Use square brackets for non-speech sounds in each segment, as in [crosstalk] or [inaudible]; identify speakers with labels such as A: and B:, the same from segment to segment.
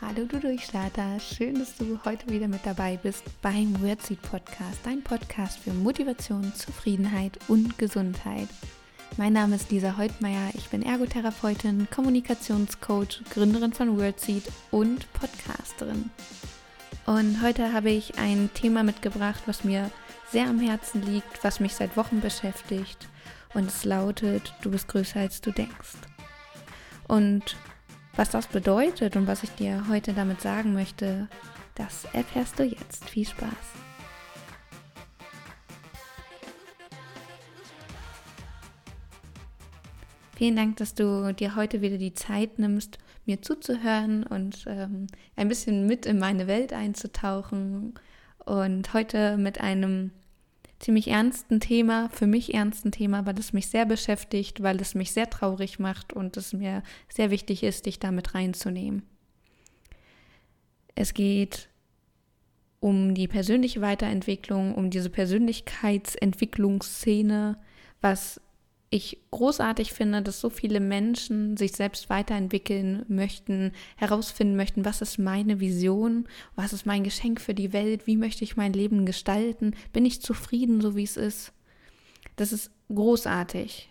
A: Hallo du Durchstarter, schön, dass du heute wieder mit dabei bist beim Wordseed Podcast, dein Podcast für Motivation, Zufriedenheit und Gesundheit. Mein Name ist Lisa Heutmeier, ich bin Ergotherapeutin, Kommunikationscoach, Gründerin von Wordseed und Podcasterin. Und heute habe ich ein Thema mitgebracht, was mir sehr am Herzen liegt, was mich seit Wochen beschäftigt und es lautet, du bist größer als du denkst. Und was das bedeutet und was ich dir heute damit sagen möchte, das erfährst du jetzt. Viel Spaß! Vielen Dank, dass du dir heute wieder die Zeit nimmst, mir zuzuhören und ähm, ein bisschen mit in meine Welt einzutauchen. Und heute mit einem ziemlich ernsten Thema, für mich ernsten Thema, weil es mich sehr beschäftigt, weil es mich sehr traurig macht und es mir sehr wichtig ist, dich damit reinzunehmen. Es geht um die persönliche Weiterentwicklung, um diese Persönlichkeitsentwicklungsszene, was ich großartig finde, dass so viele Menschen sich selbst weiterentwickeln möchten, herausfinden möchten, was ist meine Vision, was ist mein Geschenk für die Welt, wie möchte ich mein Leben gestalten, bin ich zufrieden, so wie es ist. Das ist großartig.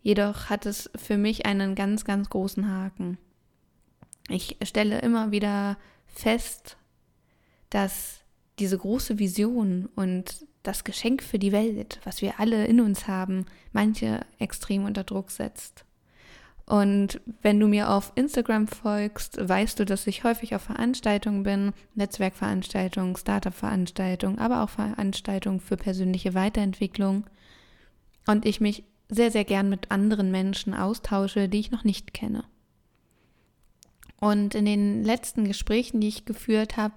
A: Jedoch hat es für mich einen ganz, ganz großen Haken. Ich stelle immer wieder fest, dass diese große Vision und das Geschenk für die Welt, was wir alle in uns haben, manche extrem unter Druck setzt. Und wenn du mir auf Instagram folgst, weißt du, dass ich häufig auf Veranstaltungen bin, Netzwerkveranstaltungen, Startup-Veranstaltungen, aber auch Veranstaltungen für persönliche Weiterentwicklung. Und ich mich sehr, sehr gern mit anderen Menschen austausche, die ich noch nicht kenne. Und in den letzten Gesprächen, die ich geführt habe,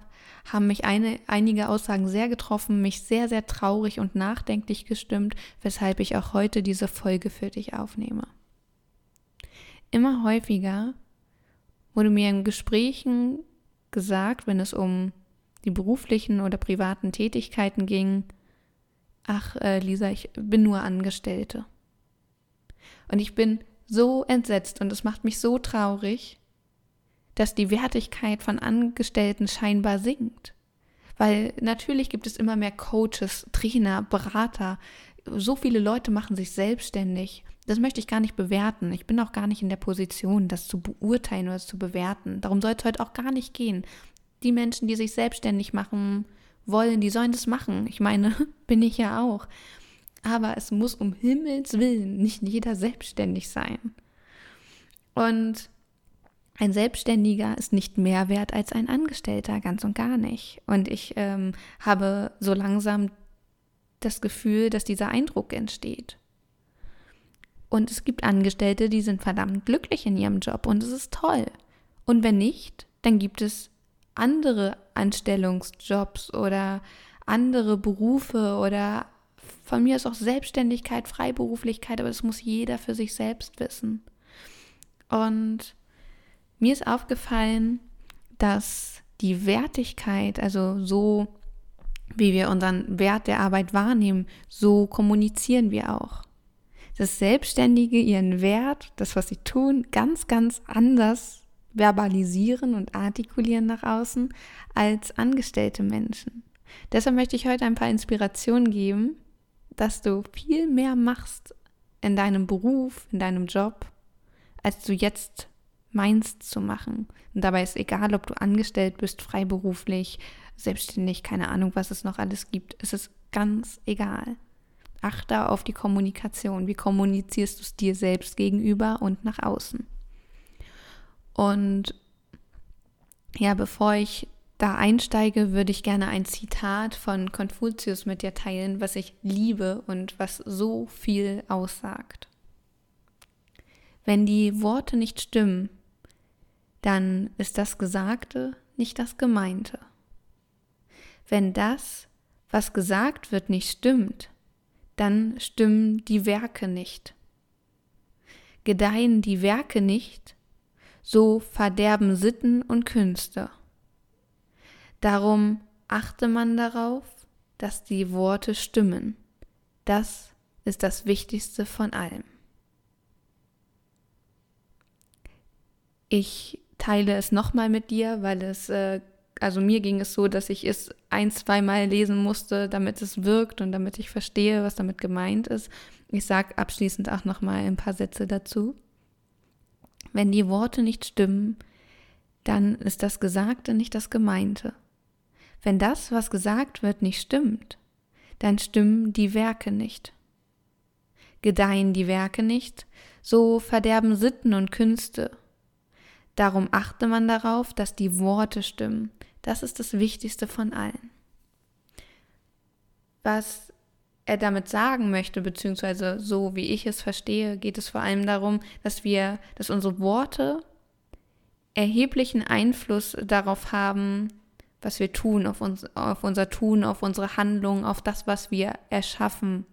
A: haben mich eine, einige Aussagen sehr getroffen, mich sehr, sehr traurig und nachdenklich gestimmt, weshalb ich auch heute diese Folge für dich aufnehme. Immer häufiger wurde mir in Gesprächen gesagt, wenn es um die beruflichen oder privaten Tätigkeiten ging, ach äh, Lisa, ich bin nur Angestellte. Und ich bin so entsetzt und es macht mich so traurig, dass die Wertigkeit von Angestellten scheinbar sinkt. Weil natürlich gibt es immer mehr Coaches, Trainer, Berater. So viele Leute machen sich selbstständig. Das möchte ich gar nicht bewerten. Ich bin auch gar nicht in der Position, das zu beurteilen oder zu bewerten. Darum soll es heute auch gar nicht gehen. Die Menschen, die sich selbstständig machen wollen, die sollen das machen. Ich meine, [laughs] bin ich ja auch. Aber es muss um Himmels Willen nicht jeder selbstständig sein. Und ein Selbstständiger ist nicht mehr wert als ein Angestellter, ganz und gar nicht. Und ich ähm, habe so langsam das Gefühl, dass dieser Eindruck entsteht. Und es gibt Angestellte, die sind verdammt glücklich in ihrem Job und es ist toll. Und wenn nicht, dann gibt es andere Anstellungsjobs oder andere Berufe oder von mir ist auch Selbstständigkeit, Freiberuflichkeit, aber das muss jeder für sich selbst wissen. Und mir ist aufgefallen, dass die Wertigkeit, also so wie wir unseren Wert der Arbeit wahrnehmen, so kommunizieren wir auch. Dass Selbstständige ihren Wert, das, was sie tun, ganz, ganz anders verbalisieren und artikulieren nach außen als angestellte Menschen. Deshalb möchte ich heute ein paar Inspirationen geben, dass du viel mehr machst in deinem Beruf, in deinem Job, als du jetzt meinst zu machen. Und dabei ist egal, ob du angestellt bist, freiberuflich, selbstständig, keine Ahnung, was es noch alles gibt. Es ist ganz egal. Achte auf die Kommunikation. Wie kommunizierst du es dir selbst gegenüber und nach außen? Und ja, bevor ich da einsteige, würde ich gerne ein Zitat von Konfuzius mit dir teilen, was ich liebe und was so viel aussagt. Wenn die Worte nicht stimmen, dann ist das Gesagte nicht das Gemeinte. Wenn das, was gesagt wird, nicht stimmt, dann stimmen die Werke nicht. Gedeihen die Werke nicht, so verderben Sitten und Künste. Darum achte man darauf, dass die Worte stimmen. Das ist das Wichtigste von allem. Ich teile es nochmal mit dir, weil es, äh, also mir ging es so, dass ich es ein, zweimal lesen musste, damit es wirkt und damit ich verstehe, was damit gemeint ist. Ich sage abschließend auch nochmal ein paar Sätze dazu. Wenn die Worte nicht stimmen, dann ist das Gesagte nicht das Gemeinte. Wenn das, was gesagt wird, nicht stimmt, dann stimmen die Werke nicht. Gedeihen die Werke nicht, so verderben Sitten und Künste. Darum achte man darauf, dass die Worte stimmen. Das ist das Wichtigste von allen. Was er damit sagen möchte, beziehungsweise so wie ich es verstehe, geht es vor allem darum, dass wir, dass unsere Worte erheblichen Einfluss darauf haben, was wir tun, auf, uns, auf unser Tun, auf unsere Handlung, auf das, was wir erschaffen.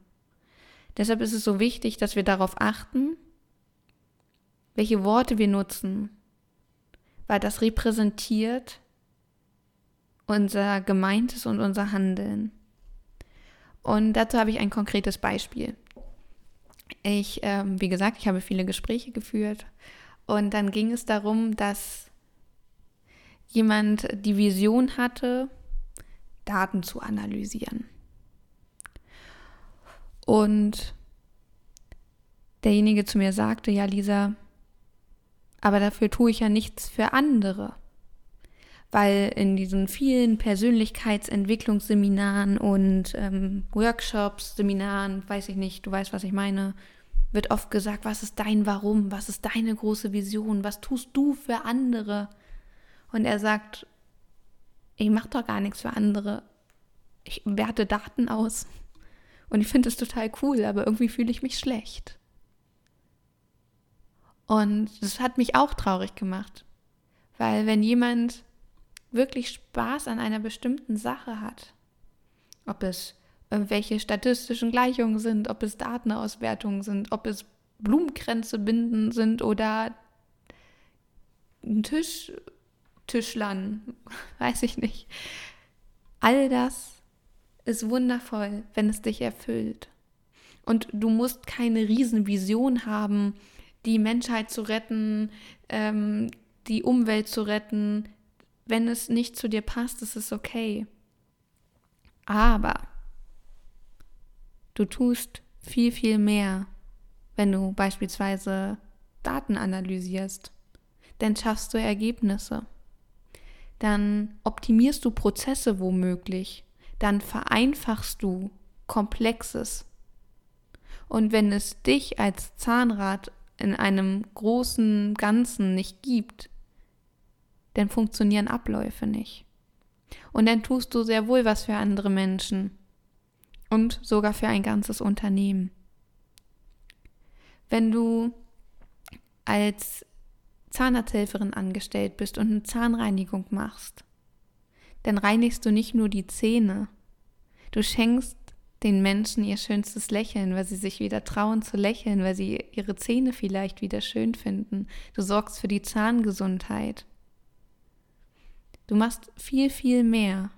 A: Deshalb ist es so wichtig, dass wir darauf achten, welche Worte wir nutzen, weil das repräsentiert unser Gemeintes und unser Handeln. Und dazu habe ich ein konkretes Beispiel. Ich, ähm, wie gesagt, ich habe viele Gespräche geführt und dann ging es darum, dass jemand die Vision hatte, Daten zu analysieren. Und derjenige zu mir sagte, ja Lisa, aber dafür tue ich ja nichts für andere. Weil in diesen vielen Persönlichkeitsentwicklungsseminaren und ähm, Workshops, Seminaren, weiß ich nicht, du weißt, was ich meine, wird oft gesagt, was ist dein Warum, was ist deine große Vision, was tust du für andere? Und er sagt, ich mache doch gar nichts für andere. Ich werte Daten aus. Und ich finde es total cool, aber irgendwie fühle ich mich schlecht. Und das hat mich auch traurig gemacht. Weil wenn jemand wirklich Spaß an einer bestimmten Sache hat, ob es irgendwelche statistischen Gleichungen sind, ob es Datenauswertungen sind, ob es Blumenkränze binden sind oder ein Tisch, Tischlern, [laughs] weiß ich nicht. All das ist wundervoll, wenn es dich erfüllt. Und du musst keine Riesenvision haben, die Menschheit zu retten, ähm, die Umwelt zu retten. Wenn es nicht zu dir passt, ist es okay. Aber du tust viel, viel mehr, wenn du beispielsweise Daten analysierst. Dann schaffst du Ergebnisse. Dann optimierst du Prozesse womöglich dann vereinfachst du Komplexes. Und wenn es dich als Zahnrad in einem großen Ganzen nicht gibt, dann funktionieren Abläufe nicht. Und dann tust du sehr wohl was für andere Menschen und sogar für ein ganzes Unternehmen. Wenn du als Zahnarzthelferin angestellt bist und eine Zahnreinigung machst, dann reinigst du nicht nur die Zähne, du schenkst den Menschen ihr schönstes Lächeln, weil sie sich wieder trauen zu lächeln, weil sie ihre Zähne vielleicht wieder schön finden. Du sorgst für die Zahngesundheit. Du machst viel, viel mehr,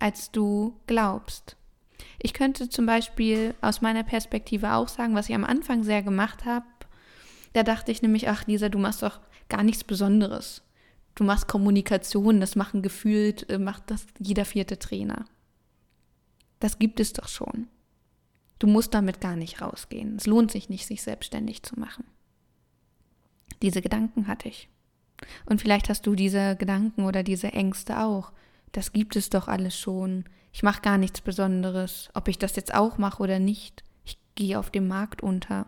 A: als du glaubst. Ich könnte zum Beispiel aus meiner Perspektive auch sagen, was ich am Anfang sehr gemacht habe. Da dachte ich nämlich, ach Lisa, du machst doch gar nichts Besonderes. Du machst Kommunikation, das machen gefühlt, äh, macht das jeder vierte Trainer. Das gibt es doch schon. Du musst damit gar nicht rausgehen. Es lohnt sich nicht, sich selbstständig zu machen. Diese Gedanken hatte ich. Und vielleicht hast du diese Gedanken oder diese Ängste auch. Das gibt es doch alles schon. Ich mache gar nichts Besonderes. Ob ich das jetzt auch mache oder nicht, ich gehe auf dem Markt unter.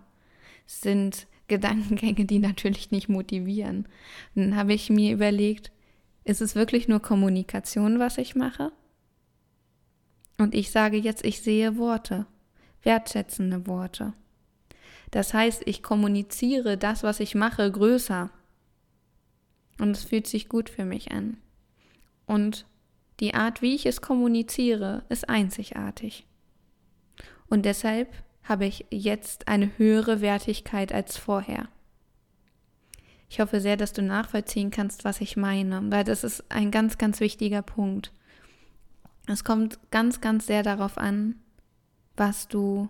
A: Es sind Gedankengänge, die natürlich nicht motivieren. Dann habe ich mir überlegt, ist es wirklich nur Kommunikation, was ich mache? Und ich sage jetzt, ich sehe Worte, wertschätzende Worte. Das heißt, ich kommuniziere das, was ich mache, größer. Und es fühlt sich gut für mich an. Und die Art, wie ich es kommuniziere, ist einzigartig. Und deshalb habe ich jetzt eine höhere Wertigkeit als vorher. Ich hoffe sehr, dass du nachvollziehen kannst, was ich meine, weil das ist ein ganz, ganz wichtiger Punkt. Es kommt ganz, ganz sehr darauf an, was du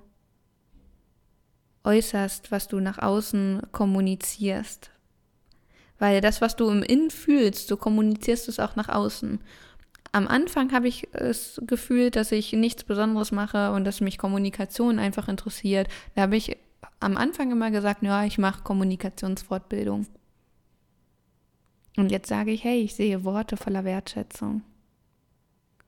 A: äußerst, was du nach außen kommunizierst, Weil das, was du im Innen fühlst, so kommunizierst du es auch nach außen. Am Anfang habe ich das Gefühl, dass ich nichts Besonderes mache und dass mich Kommunikation einfach interessiert. Da habe ich am Anfang immer gesagt, ja, ich mache Kommunikationsfortbildung. Und jetzt sage ich, hey, ich sehe Worte voller Wertschätzung.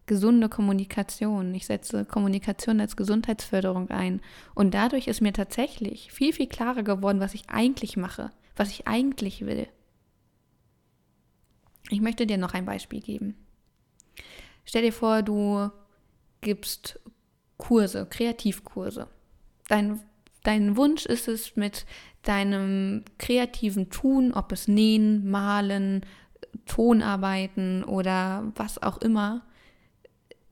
A: Gesunde Kommunikation. Ich setze Kommunikation als Gesundheitsförderung ein. Und dadurch ist mir tatsächlich viel, viel klarer geworden, was ich eigentlich mache, was ich eigentlich will. Ich möchte dir noch ein Beispiel geben. Stell dir vor, du gibst Kurse, Kreativkurse. Dein, dein Wunsch ist es, mit deinem kreativen Tun, ob es Nähen, Malen, Tonarbeiten oder was auch immer,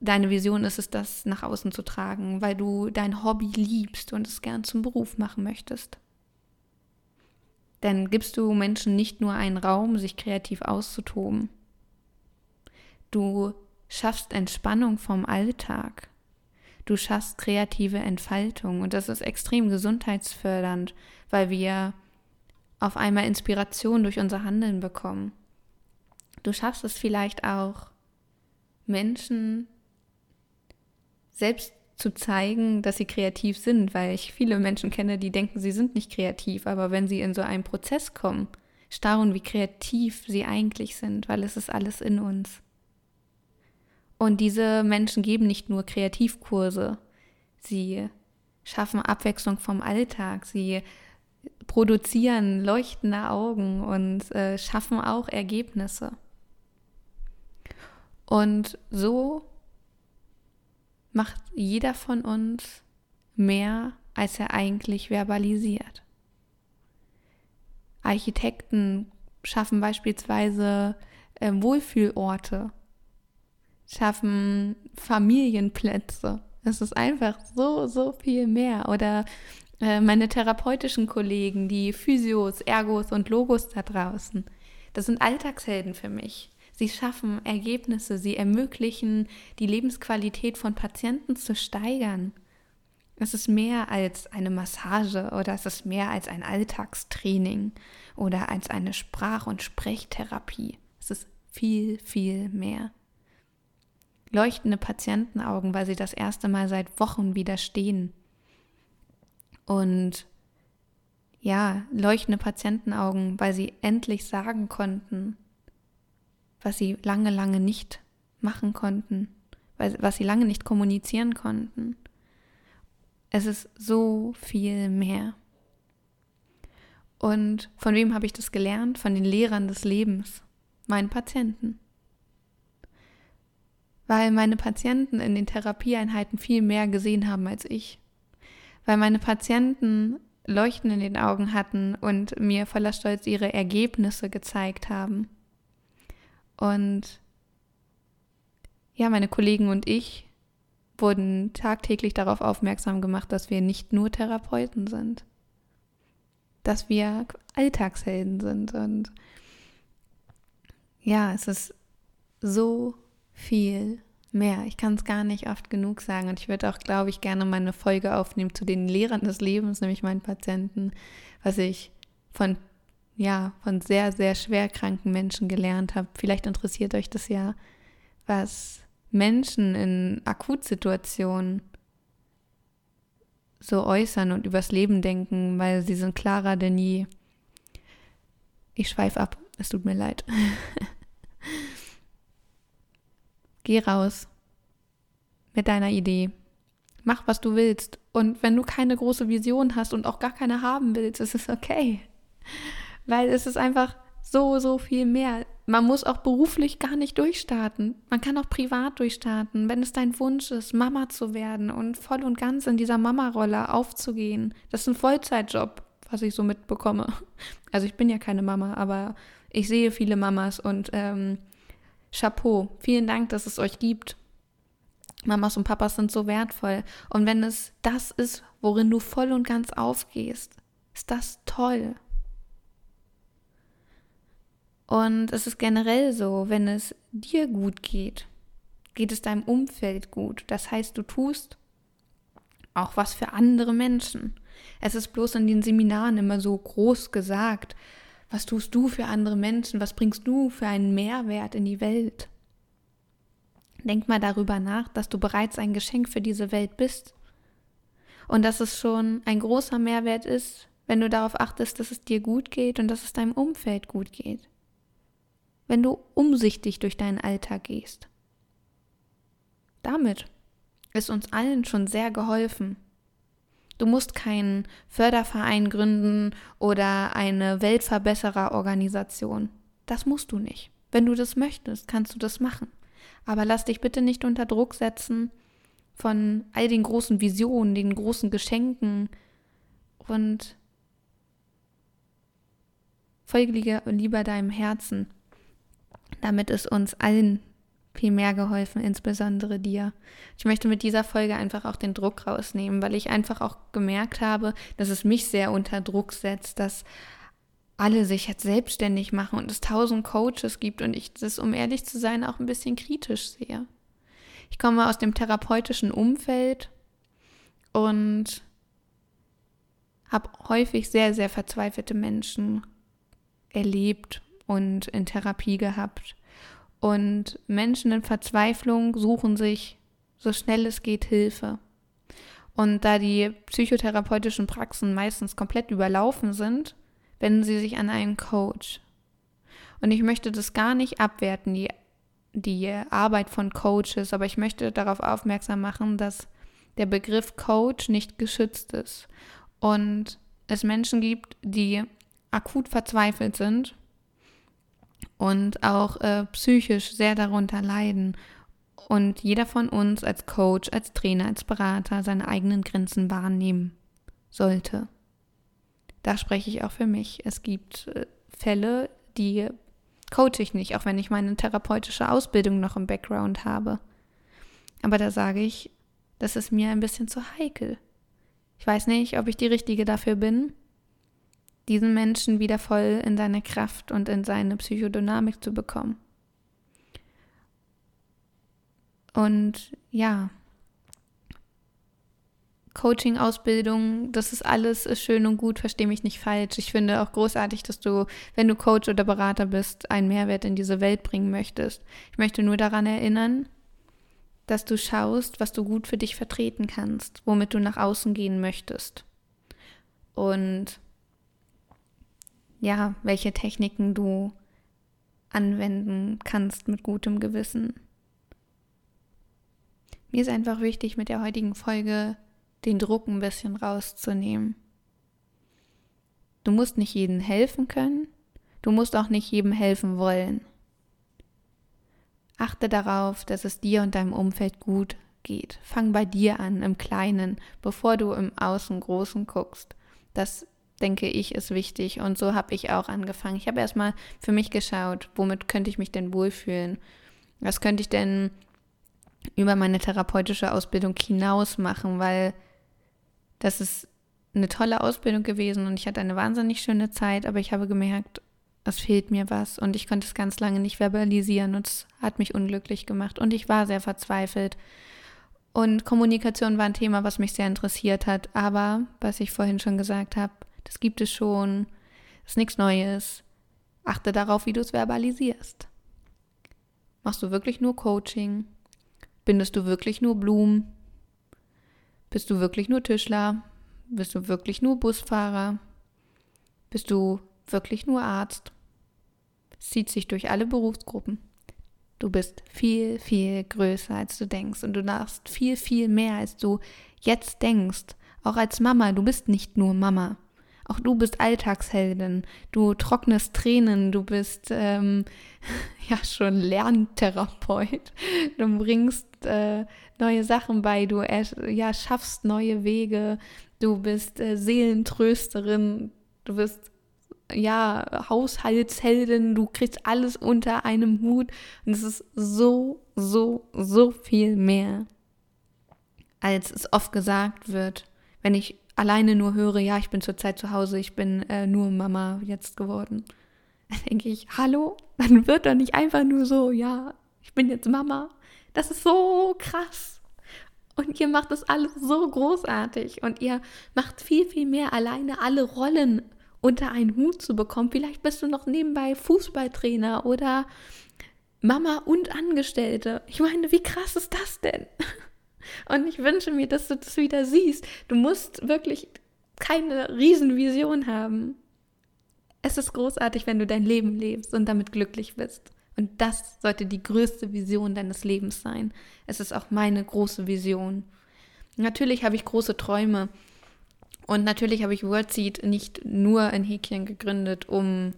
A: deine Vision ist es, das nach außen zu tragen, weil du dein Hobby liebst und es gern zum Beruf machen möchtest. Dann gibst du Menschen nicht nur einen Raum, sich kreativ auszutoben. Du schaffst Entspannung vom Alltag. Du schaffst kreative Entfaltung und das ist extrem gesundheitsfördernd, weil wir auf einmal Inspiration durch unser Handeln bekommen. Du schaffst es vielleicht auch, Menschen selbst zu zeigen, dass sie kreativ sind, weil ich viele Menschen kenne, die denken, sie sind nicht kreativ, aber wenn sie in so einen Prozess kommen, staunen, wie kreativ sie eigentlich sind, weil es ist alles in uns. Und diese Menschen geben nicht nur Kreativkurse, sie schaffen Abwechslung vom Alltag, sie produzieren leuchtende Augen und äh, schaffen auch Ergebnisse. Und so macht jeder von uns mehr, als er eigentlich verbalisiert. Architekten schaffen beispielsweise äh, Wohlfühlorte, schaffen Familienplätze. Es ist einfach so, so viel mehr. Oder äh, meine therapeutischen Kollegen, die Physios, Ergos und Logos da draußen. Das sind Alltagshelden für mich. Sie schaffen Ergebnisse, sie ermöglichen, die Lebensqualität von Patienten zu steigern. Es ist mehr als eine Massage oder es ist mehr als ein Alltagstraining oder als eine Sprach- und Sprechtherapie. Es ist viel, viel mehr. Leuchtende Patientenaugen, weil sie das erste Mal seit Wochen wieder stehen. Und ja, leuchtende Patientenaugen, weil sie endlich sagen konnten, was sie lange, lange nicht machen konnten, was sie lange nicht kommunizieren konnten. Es ist so viel mehr. Und von wem habe ich das gelernt? Von den Lehrern des Lebens, meinen Patienten. Weil meine Patienten in den Therapieeinheiten viel mehr gesehen haben als ich. Weil meine Patienten Leuchten in den Augen hatten und mir voller Stolz ihre Ergebnisse gezeigt haben. Und ja, meine Kollegen und ich wurden tagtäglich darauf aufmerksam gemacht, dass wir nicht nur Therapeuten sind, dass wir Alltagshelden sind. Und ja, es ist so viel mehr. Ich kann es gar nicht oft genug sagen. Und ich würde auch, glaube ich, gerne mal eine Folge aufnehmen zu den Lehrern des Lebens, nämlich meinen Patienten, was ich von ja, von sehr, sehr schwer kranken Menschen gelernt habe. Vielleicht interessiert euch das ja, was Menschen in Akutsituationen so äußern und übers Leben denken, weil sie sind klarer denn je. Ich schweife ab, es tut mir leid. [laughs] Geh raus mit deiner Idee. Mach, was du willst. Und wenn du keine große Vision hast und auch gar keine haben willst, ist es okay weil es ist einfach so, so viel mehr. Man muss auch beruflich gar nicht durchstarten. Man kann auch privat durchstarten, wenn es dein Wunsch ist, Mama zu werden und voll und ganz in dieser Mama-Rolle aufzugehen. Das ist ein Vollzeitjob, was ich so mitbekomme. [laughs] Also ich bin ja keine Mama, aber ich sehe viele Mamas und ähm, Chapeau. Vielen Dank, dass es euch gibt. Mamas und Papas sind so wertvoll. Und wenn es das ist, worin du voll und ganz aufgehst, ist das toll. Und es ist generell so, wenn es dir gut geht, geht es deinem Umfeld gut. Das heißt, du tust auch was für andere Menschen. Es ist bloß in den Seminaren immer so groß gesagt, Was tust du für andere Menschen? Was bringst du für einen Mehrwert in die Welt? Denk mal darüber nach, dass du bereits ein Geschenk für diese Welt bist. Und dass es schon ein großer Mehrwert ist, wenn du darauf achtest, dass es dir gut geht und dass es deinem Umfeld gut geht. Wenn du umsichtig durch deinen Alltag gehst. Damit ist uns allen schon sehr geholfen. Du musst keinen Förderverein gründen oder eine Weltverbessererorganisation. Das musst du nicht. Wenn du das möchtest, kannst du das machen. Aber lass dich bitte nicht unter Druck setzen von all den großen Visionen, den großen Geschenken und folge lieber deinem Herzen. Damit es uns allen viel mehr geholfen, insbesondere dir. Ich möchte mit dieser Folge einfach auch den Druck rausnehmen, weil ich einfach auch gemerkt habe, dass es mich sehr unter Druck setzt, dass alle sich jetzt selbstständig machen und es tausend Coaches gibt und ich das, um ehrlich zu sein, auch ein bisschen kritisch sehe. Ich komme aus dem therapeutischen Umfeld und habe häufig sehr, sehr verzweifelte Menschen erlebt und in Therapie gehabt. Und Menschen in Verzweiflung suchen sich so schnell es geht Hilfe. Und da die psychotherapeutischen Praxen meistens komplett überlaufen sind, wenden sie sich an einen Coach. Und ich möchte das gar nicht abwerten, die, die Arbeit von Coaches, aber ich möchte darauf aufmerksam machen, dass der Begriff Coach nicht geschützt ist. Und es Menschen gibt, die akut verzweifelt sind und auch äh, psychisch sehr darunter leiden. Und jeder von uns als Coach, als Trainer, als Berater seine eigenen Grenzen wahrnehmen sollte. Da spreche ich auch für mich. Es gibt äh, Fälle, die coache ich nicht, auch wenn ich meine therapeutische Ausbildung noch im Background habe. Aber da sage ich, das ist mir ein bisschen zu heikel. Ich weiß nicht, ob ich die Richtige dafür bin diesen Menschen wieder voll in seine Kraft und in seine Psychodynamik zu bekommen. Und ja, Coaching-Ausbildung, das ist alles ist schön und gut, verstehe mich nicht falsch. Ich finde auch großartig, dass du, wenn du Coach oder Berater bist, einen Mehrwert in diese Welt bringen möchtest. Ich möchte nur daran erinnern, dass du schaust, was du gut für dich vertreten kannst, womit du nach außen gehen möchtest. Und ja, welche Techniken du anwenden kannst mit gutem Gewissen. Mir ist einfach wichtig, mit der heutigen Folge den Druck ein bisschen rauszunehmen. Du musst nicht jedem helfen können, du musst auch nicht jedem helfen wollen. Achte darauf, dass es dir und deinem Umfeld gut geht. Fang bei dir an, im Kleinen, bevor du im Außen Großen guckst. Das denke ich, ist wichtig. Und so habe ich auch angefangen. Ich habe erstmal für mich geschaut, womit könnte ich mich denn wohlfühlen? Was könnte ich denn über meine therapeutische Ausbildung hinaus machen? Weil das ist eine tolle Ausbildung gewesen und ich hatte eine wahnsinnig schöne Zeit, aber ich habe gemerkt, es fehlt mir was und ich konnte es ganz lange nicht verbalisieren und es hat mich unglücklich gemacht und ich war sehr verzweifelt. Und Kommunikation war ein Thema, was mich sehr interessiert hat, aber was ich vorhin schon gesagt habe, das gibt es schon, das ist nichts Neues. Achte darauf, wie du es verbalisierst. Machst du wirklich nur Coaching? Bindest du wirklich nur Blumen? Bist du wirklich nur Tischler? Bist du wirklich nur Busfahrer? Bist du wirklich nur Arzt? Es zieht sich durch alle Berufsgruppen. Du bist viel, viel größer, als du denkst. Und du darfst viel, viel mehr, als du jetzt denkst. Auch als Mama. Du bist nicht nur Mama. Auch du bist Alltagsheldin, du trocknest Tränen, du bist ähm, [laughs] ja schon Lerntherapeut, du bringst äh, neue Sachen bei, du ja, schaffst neue Wege, du bist äh, Seelentrösterin, du bist ja Haushaltsheldin, du kriegst alles unter einem Hut. Und es ist so, so, so viel mehr, als es oft gesagt wird. Wenn ich alleine nur höre, ja, ich bin zurzeit zu Hause, ich bin äh, nur Mama jetzt geworden, dann denke ich, hallo, dann wird doch nicht einfach nur so, ja, ich bin jetzt Mama. Das ist so krass. Und ihr macht das alles so großartig und ihr macht viel, viel mehr alleine alle Rollen unter einen Hut zu bekommen. Vielleicht bist du noch nebenbei Fußballtrainer oder Mama und Angestellte. Ich meine, wie krass ist das denn? Und ich wünsche mir, dass du das wieder siehst. Du musst wirklich keine Riesenvision haben. Es ist großartig, wenn du dein Leben lebst und damit glücklich bist. Und das sollte die größte Vision deines Lebens sein. Es ist auch meine große Vision. Natürlich habe ich große Träume. Und natürlich habe ich WordSeed nicht nur in Häkchen gegründet, um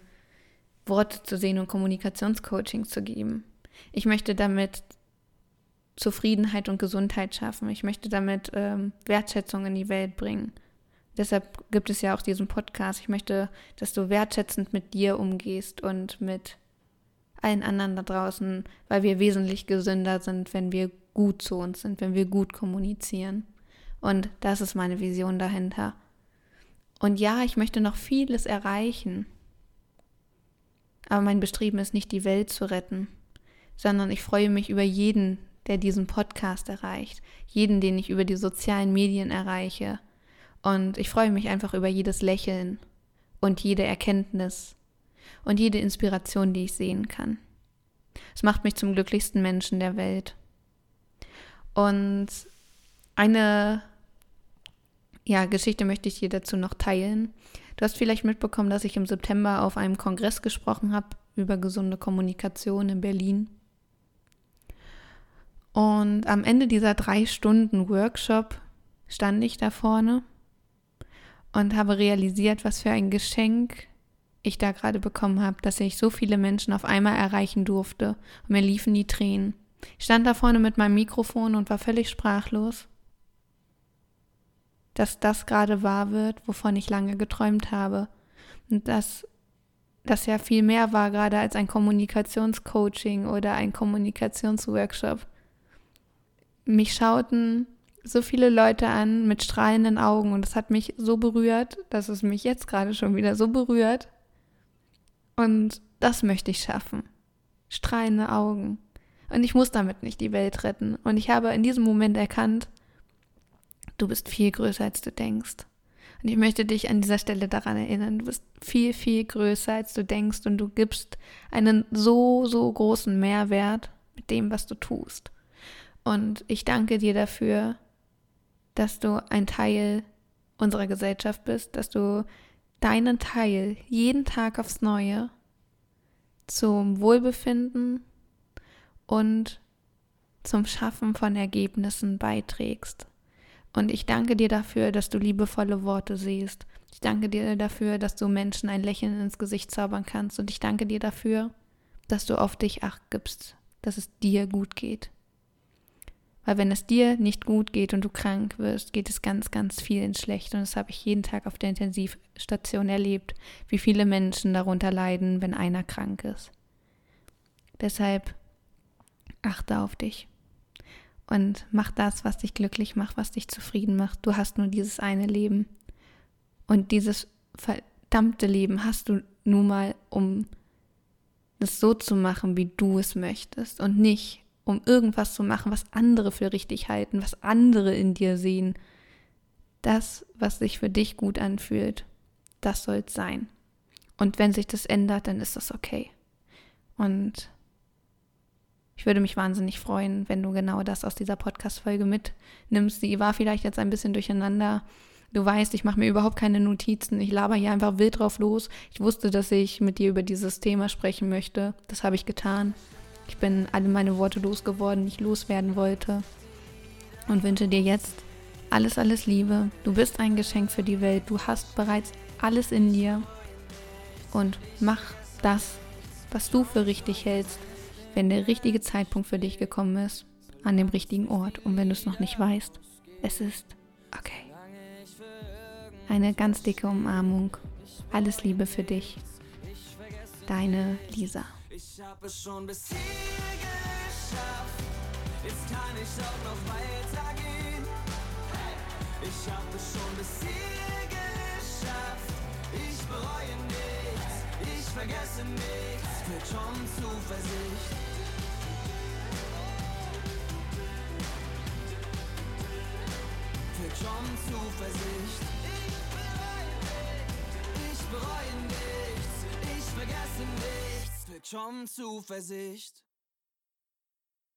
A: Worte zu sehen und Kommunikationscoaching zu geben. Ich möchte damit Zufriedenheit und Gesundheit schaffen. Ich möchte damit ähm, Wertschätzung in die Welt bringen. Deshalb gibt es ja auch diesen Podcast. Ich möchte, dass du wertschätzend mit dir umgehst und mit allen anderen da draußen, weil wir wesentlich gesünder sind, wenn wir gut zu uns sind, wenn wir gut kommunizieren. Und das ist meine Vision dahinter. Und ja, ich möchte noch vieles erreichen. Aber mein Bestreben ist nicht, die Welt zu retten, sondern ich freue mich über jeden, der diesen Podcast erreicht, jeden, den ich über die sozialen Medien erreiche. Und ich freue mich einfach über jedes Lächeln und jede Erkenntnis und jede Inspiration, die ich sehen kann. Es macht mich zum glücklichsten Menschen der Welt. Und eine ja, Geschichte möchte ich dir dazu noch teilen. Du hast vielleicht mitbekommen, dass ich im September auf einem Kongress gesprochen habe über gesunde Kommunikation in Berlin. Und am Ende dieser drei Stunden Workshop stand ich da vorne und habe realisiert, was für ein Geschenk ich da gerade bekommen habe, dass ich so viele Menschen auf einmal erreichen durfte. Und mir liefen die Tränen. Ich stand da vorne mit meinem Mikrofon und war völlig sprachlos, dass das gerade wahr wird, wovon ich lange geträumt habe. Und dass das ja viel mehr war gerade als ein Kommunikationscoaching oder ein Kommunikationsworkshop. Mich schauten so viele Leute an mit strahlenden Augen und es hat mich so berührt, dass es mich jetzt gerade schon wieder so berührt. Und das möchte ich schaffen. Strahlende Augen. Und ich muss damit nicht die Welt retten. Und ich habe in diesem Moment erkannt, du bist viel größer, als du denkst. Und ich möchte dich an dieser Stelle daran erinnern, du bist viel, viel größer, als du denkst und du gibst einen so, so großen Mehrwert mit dem, was du tust. Und ich danke dir dafür, dass du ein Teil unserer Gesellschaft bist, dass du deinen Teil jeden Tag aufs Neue zum Wohlbefinden und zum Schaffen von Ergebnissen beiträgst. Und ich danke dir dafür, dass du liebevolle Worte siehst. Ich danke dir dafür, dass du Menschen ein Lächeln ins Gesicht zaubern kannst. Und ich danke dir dafür, dass du auf dich acht gibst, dass es dir gut geht. Weil wenn es dir nicht gut geht und du krank wirst, geht es ganz, ganz vielen schlecht. Und das habe ich jeden Tag auf der Intensivstation erlebt, wie viele Menschen darunter leiden, wenn einer krank ist. Deshalb achte auf dich und mach das, was dich glücklich macht, was dich zufrieden macht. Du hast nur dieses eine Leben. Und dieses verdammte Leben hast du nun mal, um es so zu machen, wie du es möchtest und nicht, um irgendwas zu machen, was andere für richtig halten, was andere in dir sehen. Das, was sich für dich gut anfühlt, das soll es sein. Und wenn sich das ändert, dann ist das okay. Und ich würde mich wahnsinnig freuen, wenn du genau das aus dieser Podcast-Folge mitnimmst. Sie war vielleicht jetzt ein bisschen durcheinander. Du weißt, ich mache mir überhaupt keine Notizen. Ich laber hier einfach wild drauf los. Ich wusste, dass ich mit dir über dieses Thema sprechen möchte. Das habe ich getan. Ich bin alle meine Worte losgeworden, die ich loswerden wollte. Und wünsche dir jetzt alles, alles Liebe. Du bist ein Geschenk für die Welt. Du hast bereits alles in dir. Und mach das, was du für richtig hältst, wenn der richtige Zeitpunkt für dich gekommen ist, an dem richtigen Ort. Und wenn du es noch nicht weißt, es ist okay. Eine ganz dicke Umarmung. Alles Liebe für dich. Deine Lisa. Ich hab es schon bis hier geschafft. Jetzt kann ich auch noch weitergehen. Ich hab es schon bis hier geschafft. Ich bereue nichts, ich vergesse nichts. Fühlt schon Zuversicht. Fühlt schon Zuversicht. Ich bereue nichts, ich
B: bereue nichts, nichts. Willkommen Zuversicht.